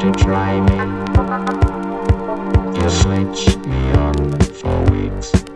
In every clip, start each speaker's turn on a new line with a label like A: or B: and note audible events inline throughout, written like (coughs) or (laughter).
A: to try me. You switch me on for weeks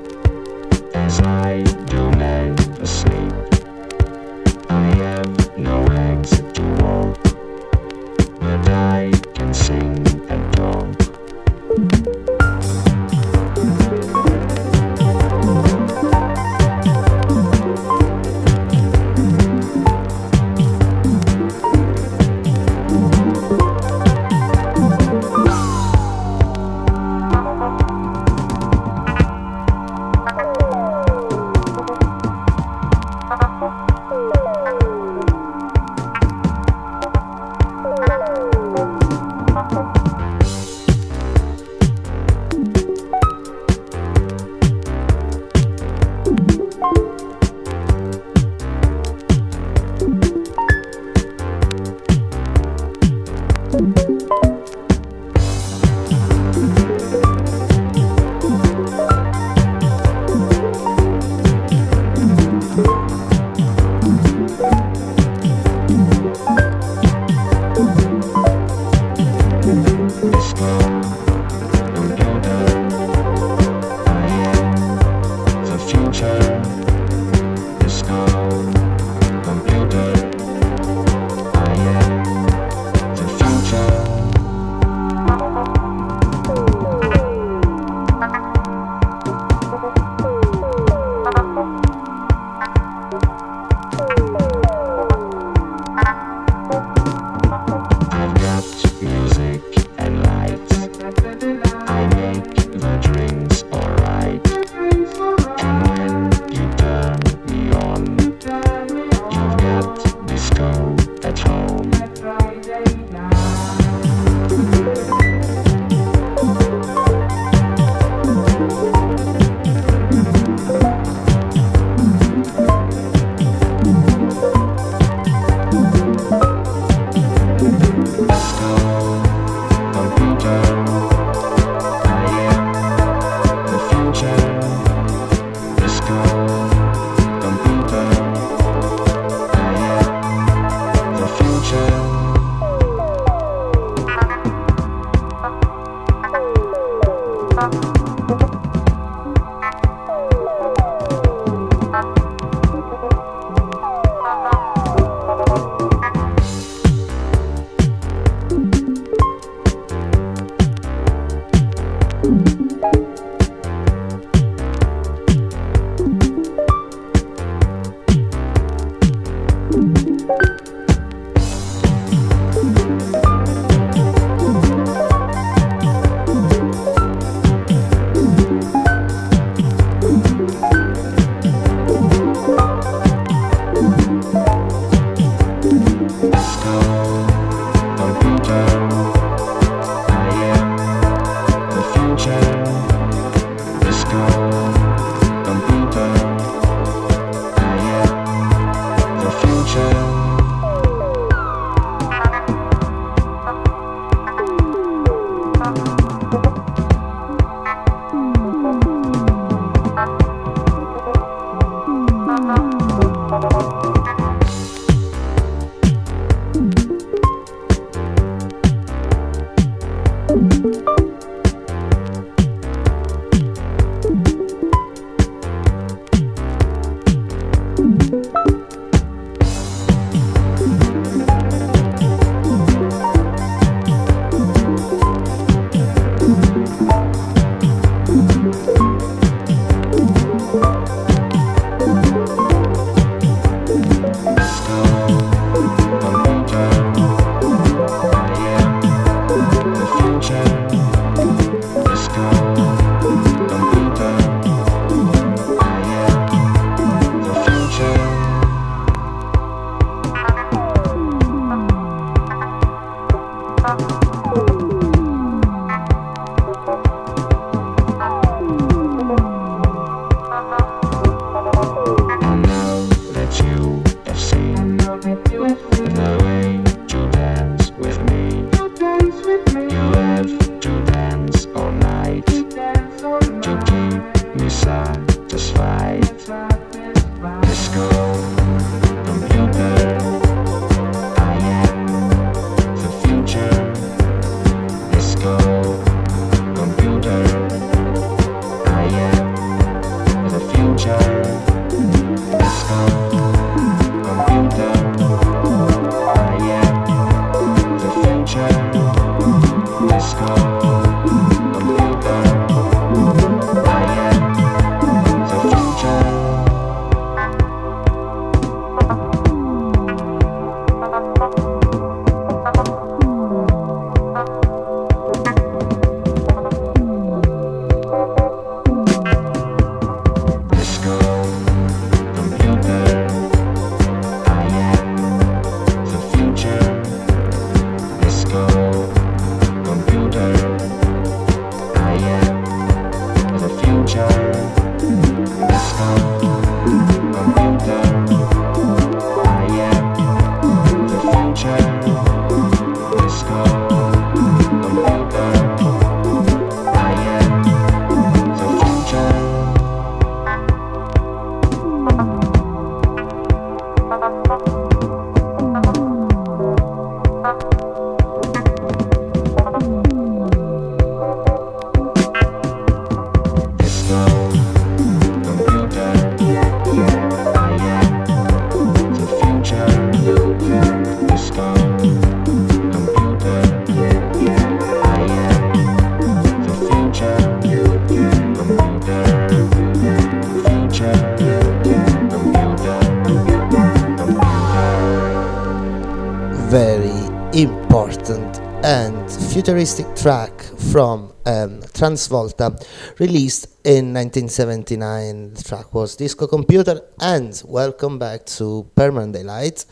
B: Transvolta, released in 1979. The track was Disco Computer, and welcome back to Permanent Daylight.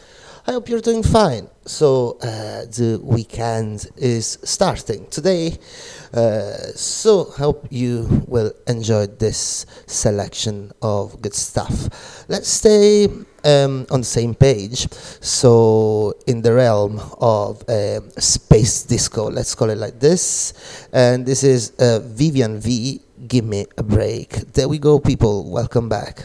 B: I hope you're doing fine. So, uh, the weekend is starting today, uh, so hope you will enjoy this selection of good stuff. Let's stay um, on the same page. So, in the realm of uh, space disco, let's call it like this. And this is uh, Vivien Vee. Give me a break. There we go, people. Welcome back.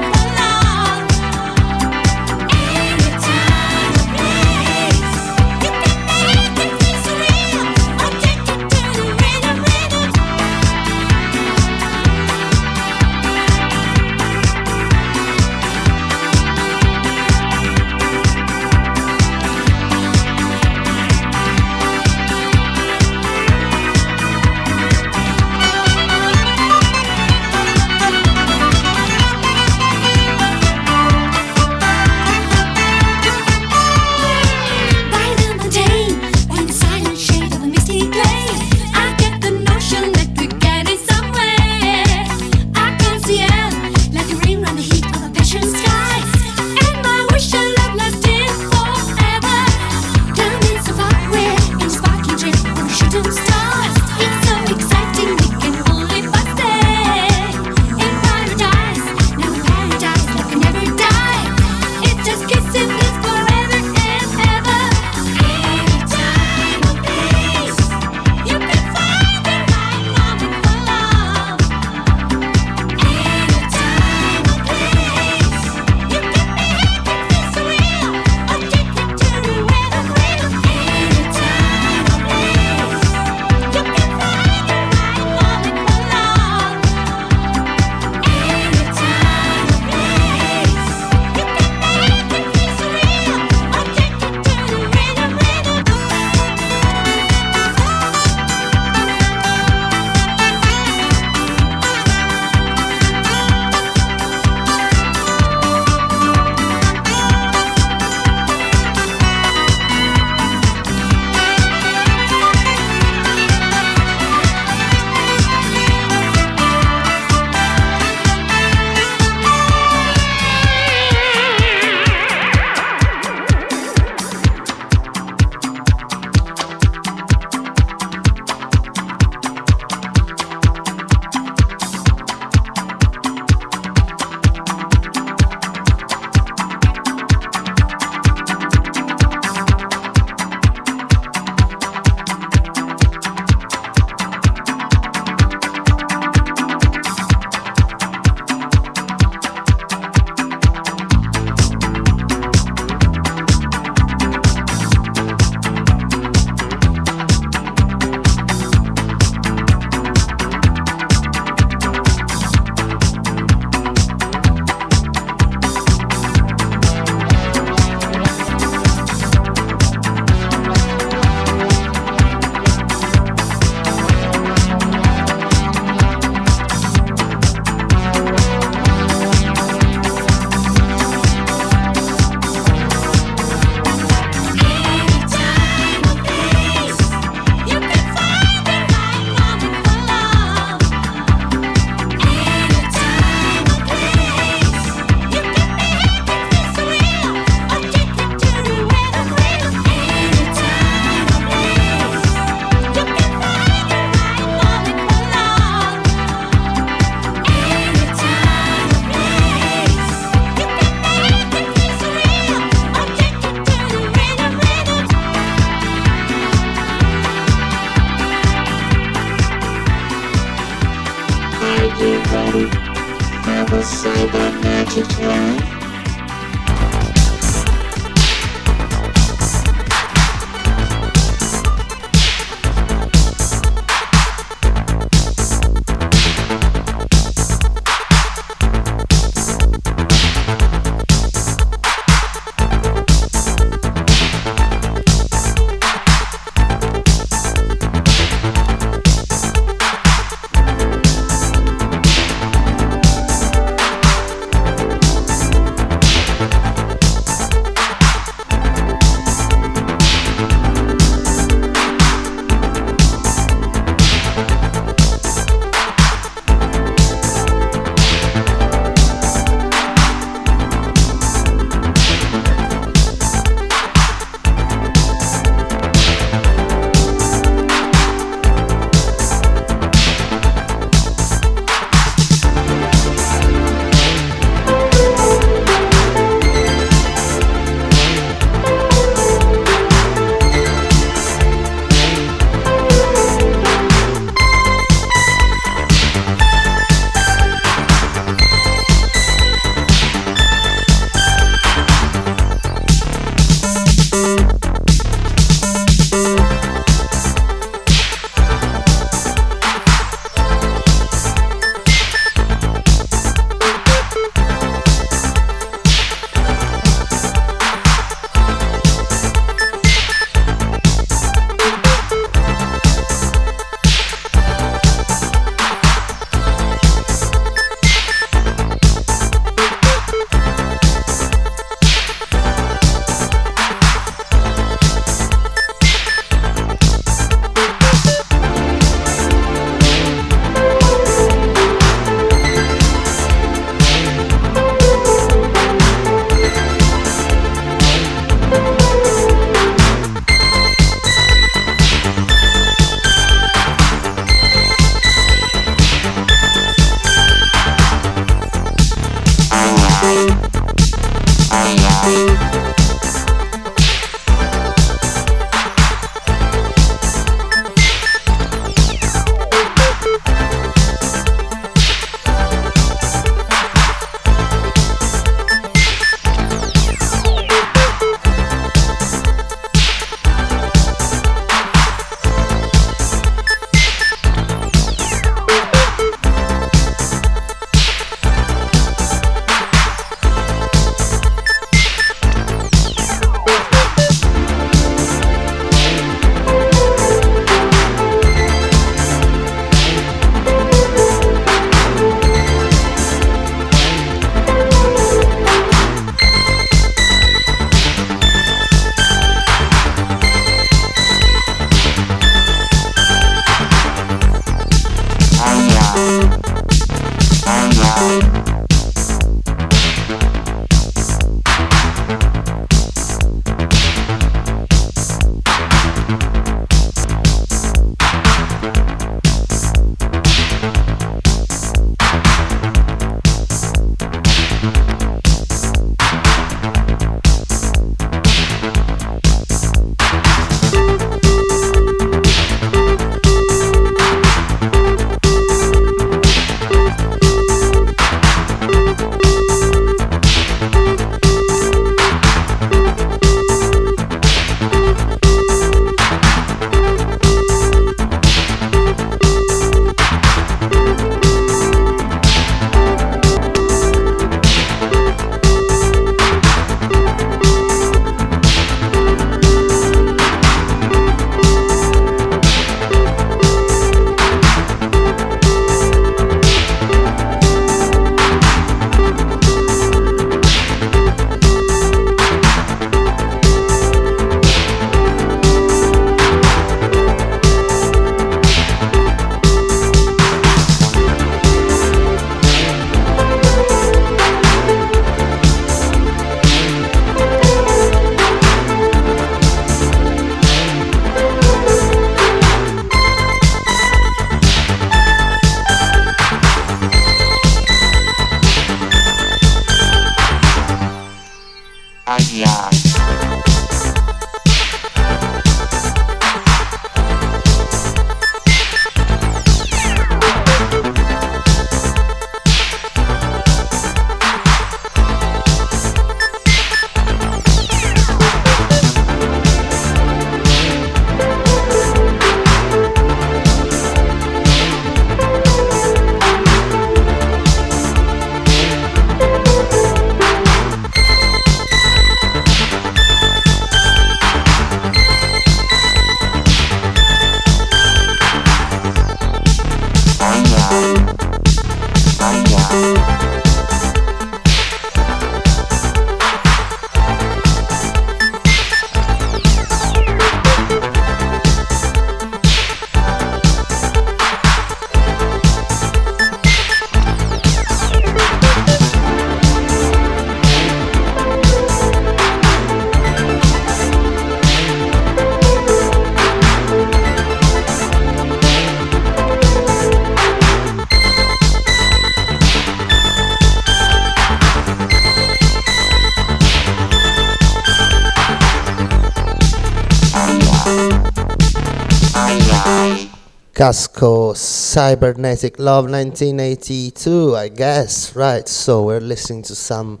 A: Cybernetic
B: Love 1982, I guess. Right, so we're listening to some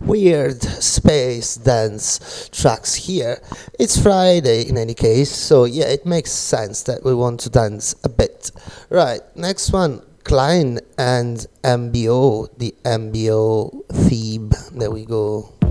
B: weird space dance tracks here. It's Friday in any case, so yeah, it makes sense that we want to dance a bit. Right, next one Klein and MBO, the MBO theme. There we go.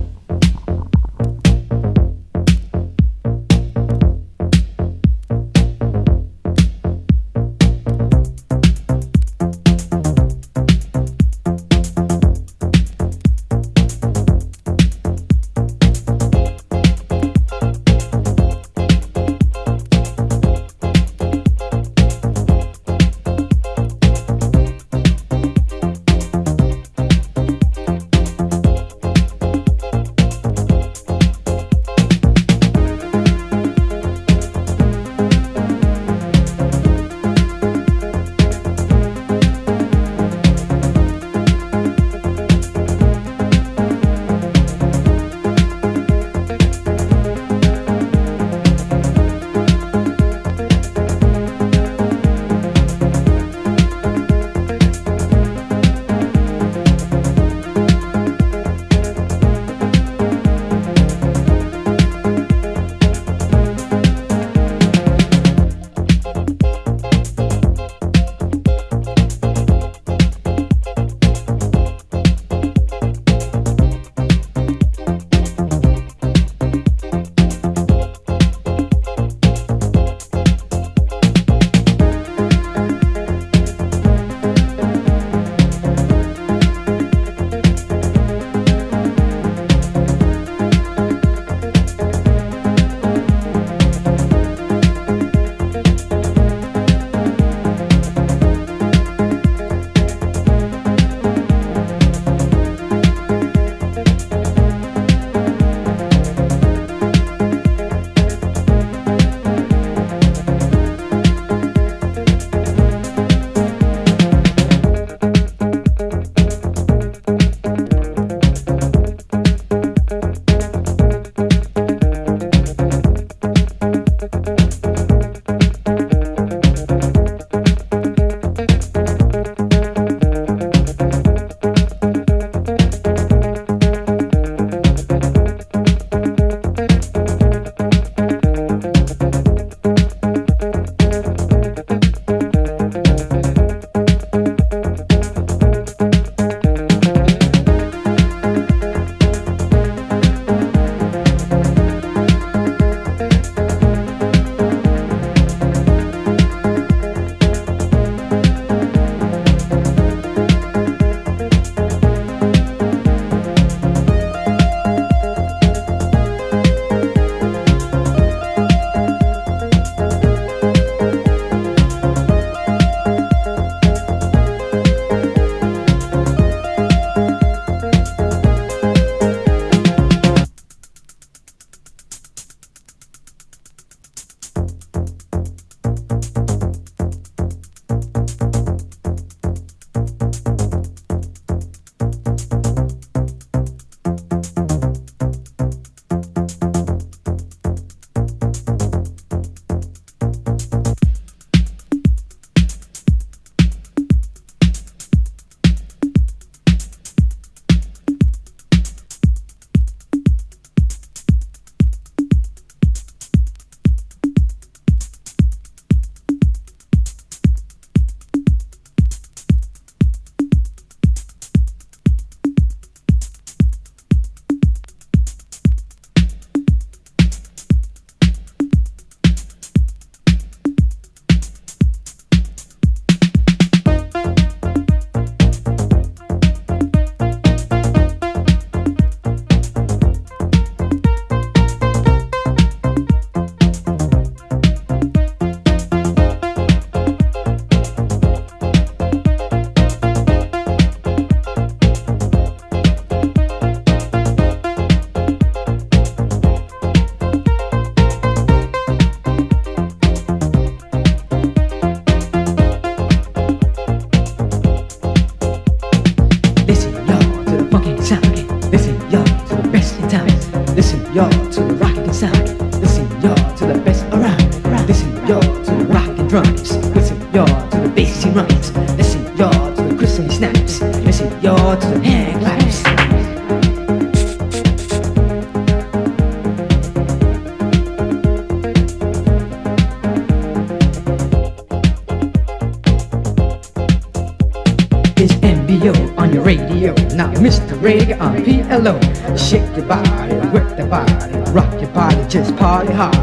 C: Party hard.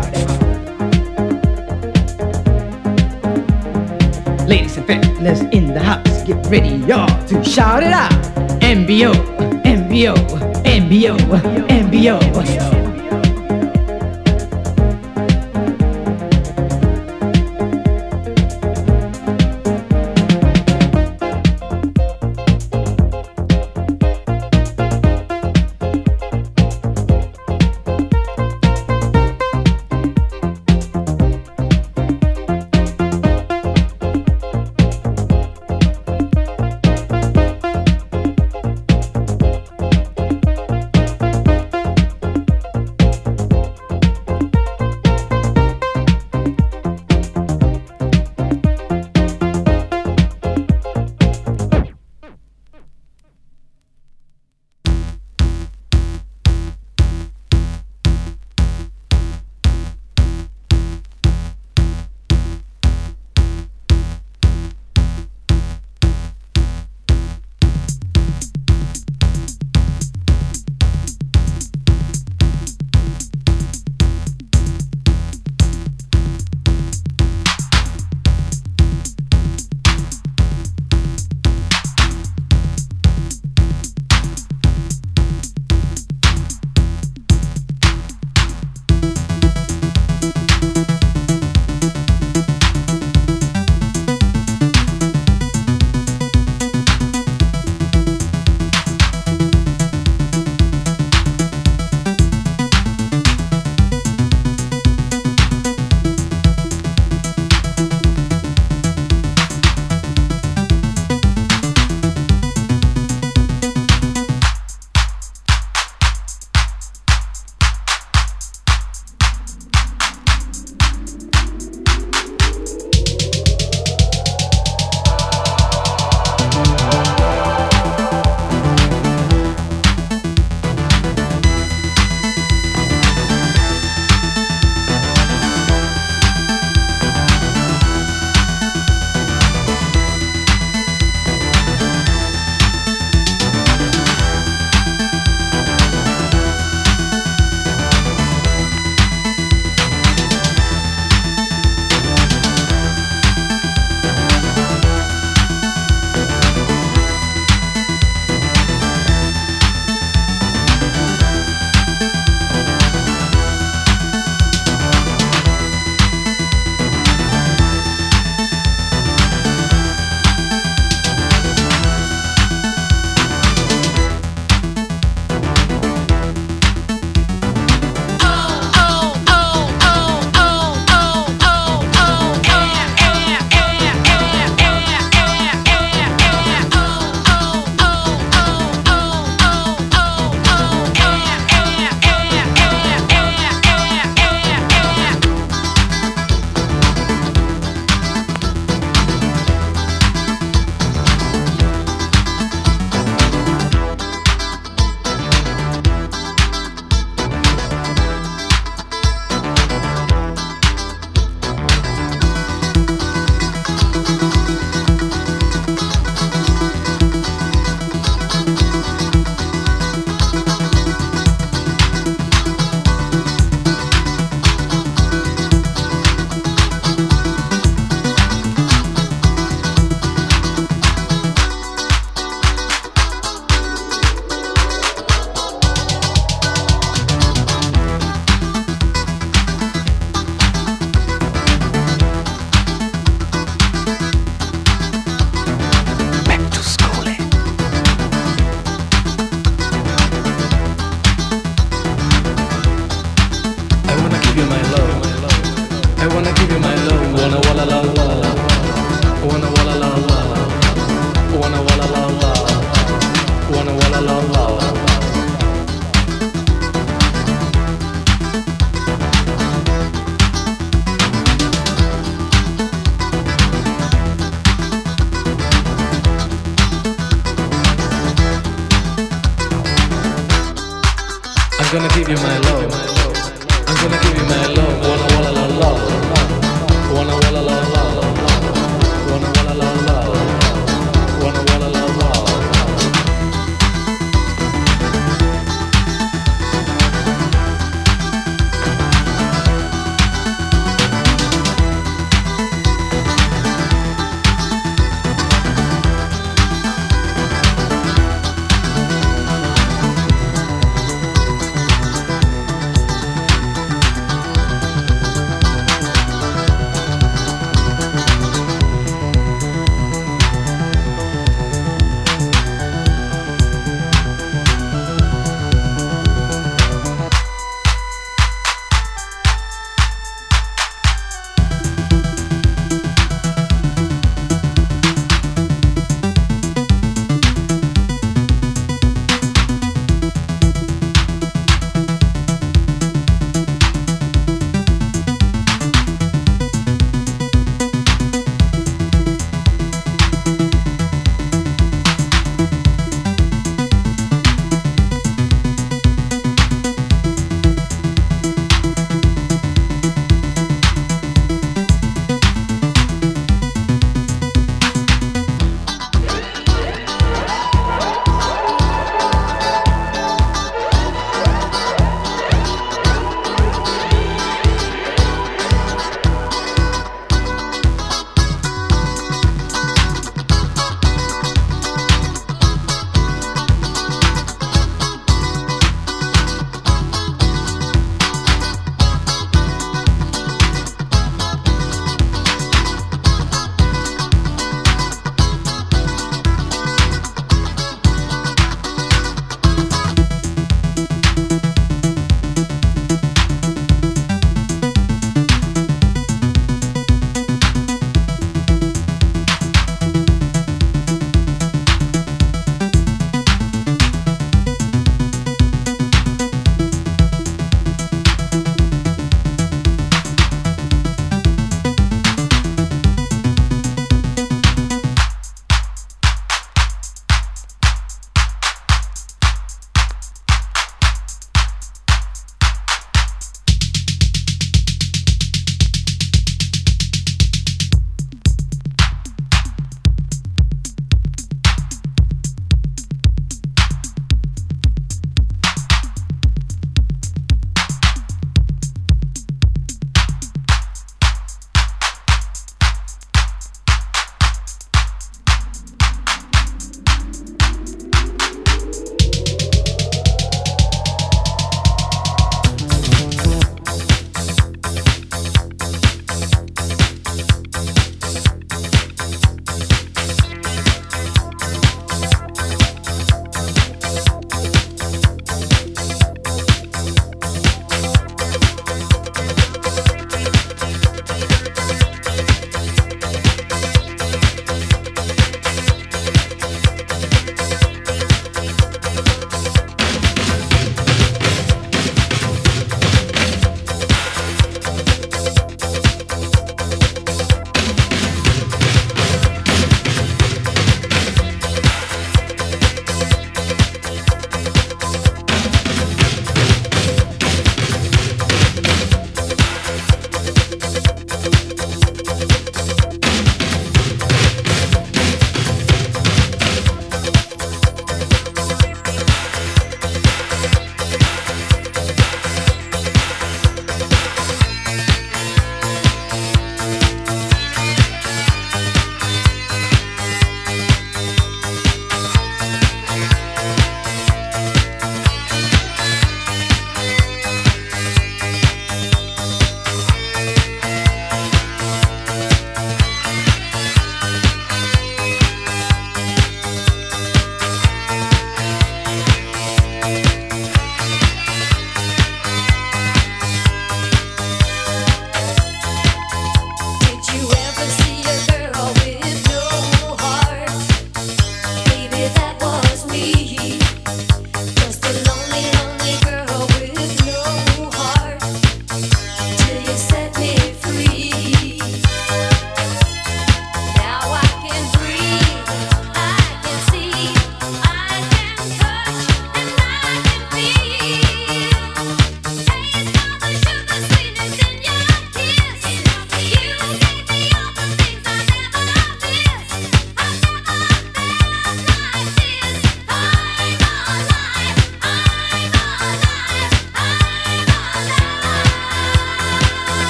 C: Ladies and fellas in the house, get ready, y'all, to shout it out. MBO, MBO, MBO, MBO.
D: and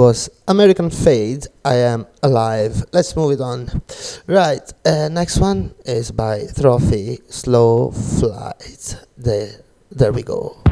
D: was American Fade. I am alive. Let's move it on. Right, uh, next one is by Trophy Slow Flight. There, there we go.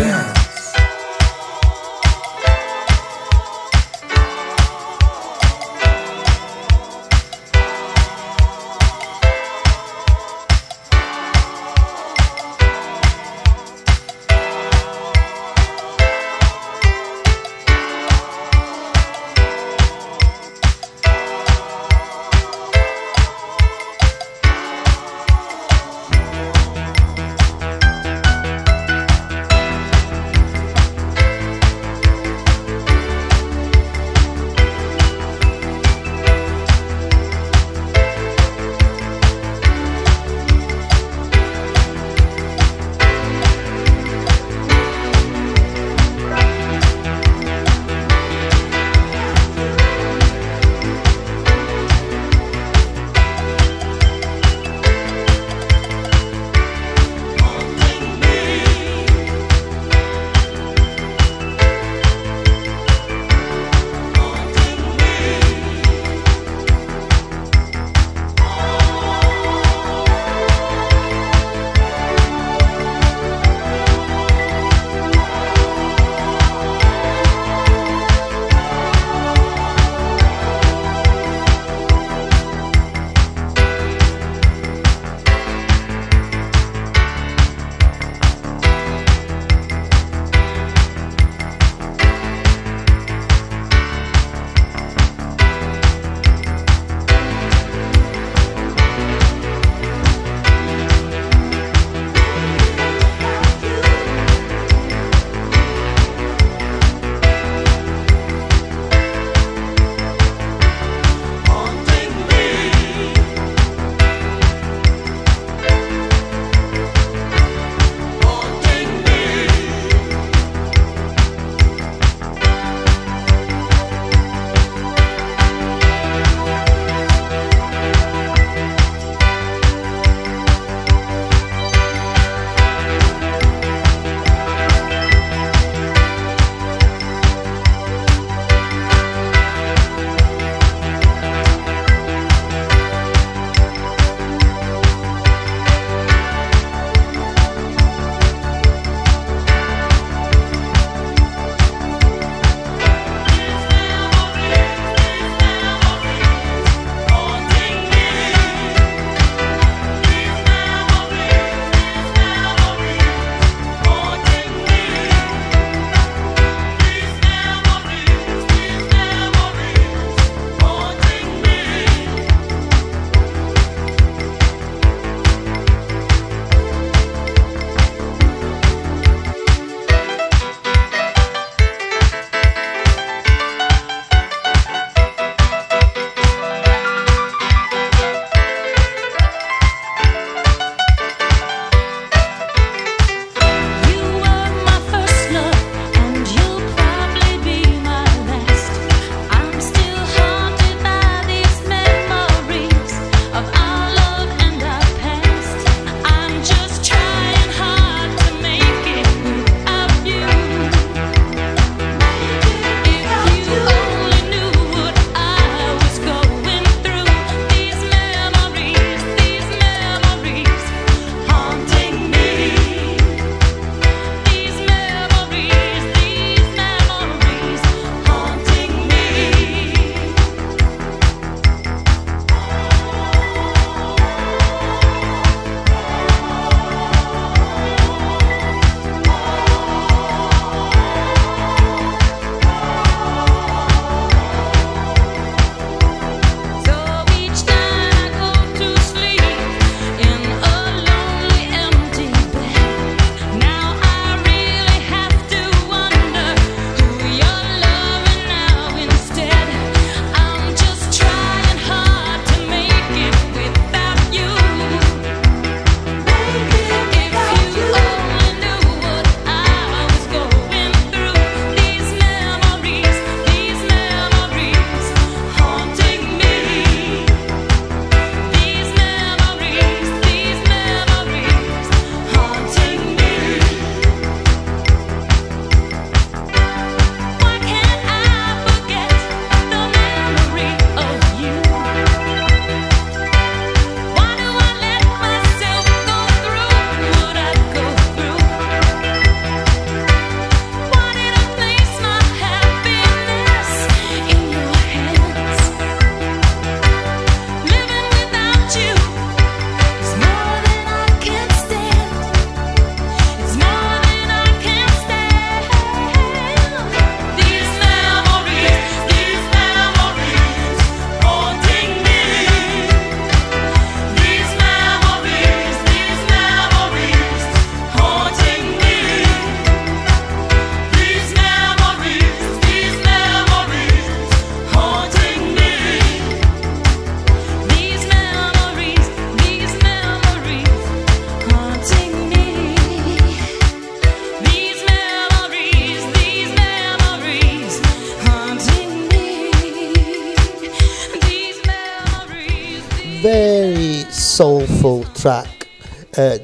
E: Do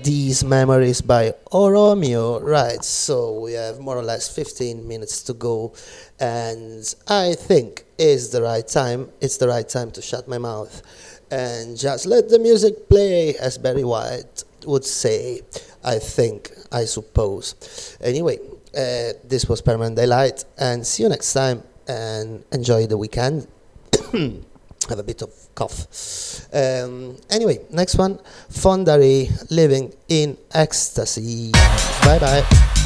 B: These Memories by Oromio. Right, so we have more or less 15 minutes to go, and I think is the right time. It's the right time to shut my mouth and just let the music play, as Barry White would say. I think, I suppose. Anyway, uh, this was Permanent Daylight, and see you next time. And enjoy the weekend. (coughs) have a bit of cough. Um, anyway, next one Fonda Rae living in ecstasy. Bye bye.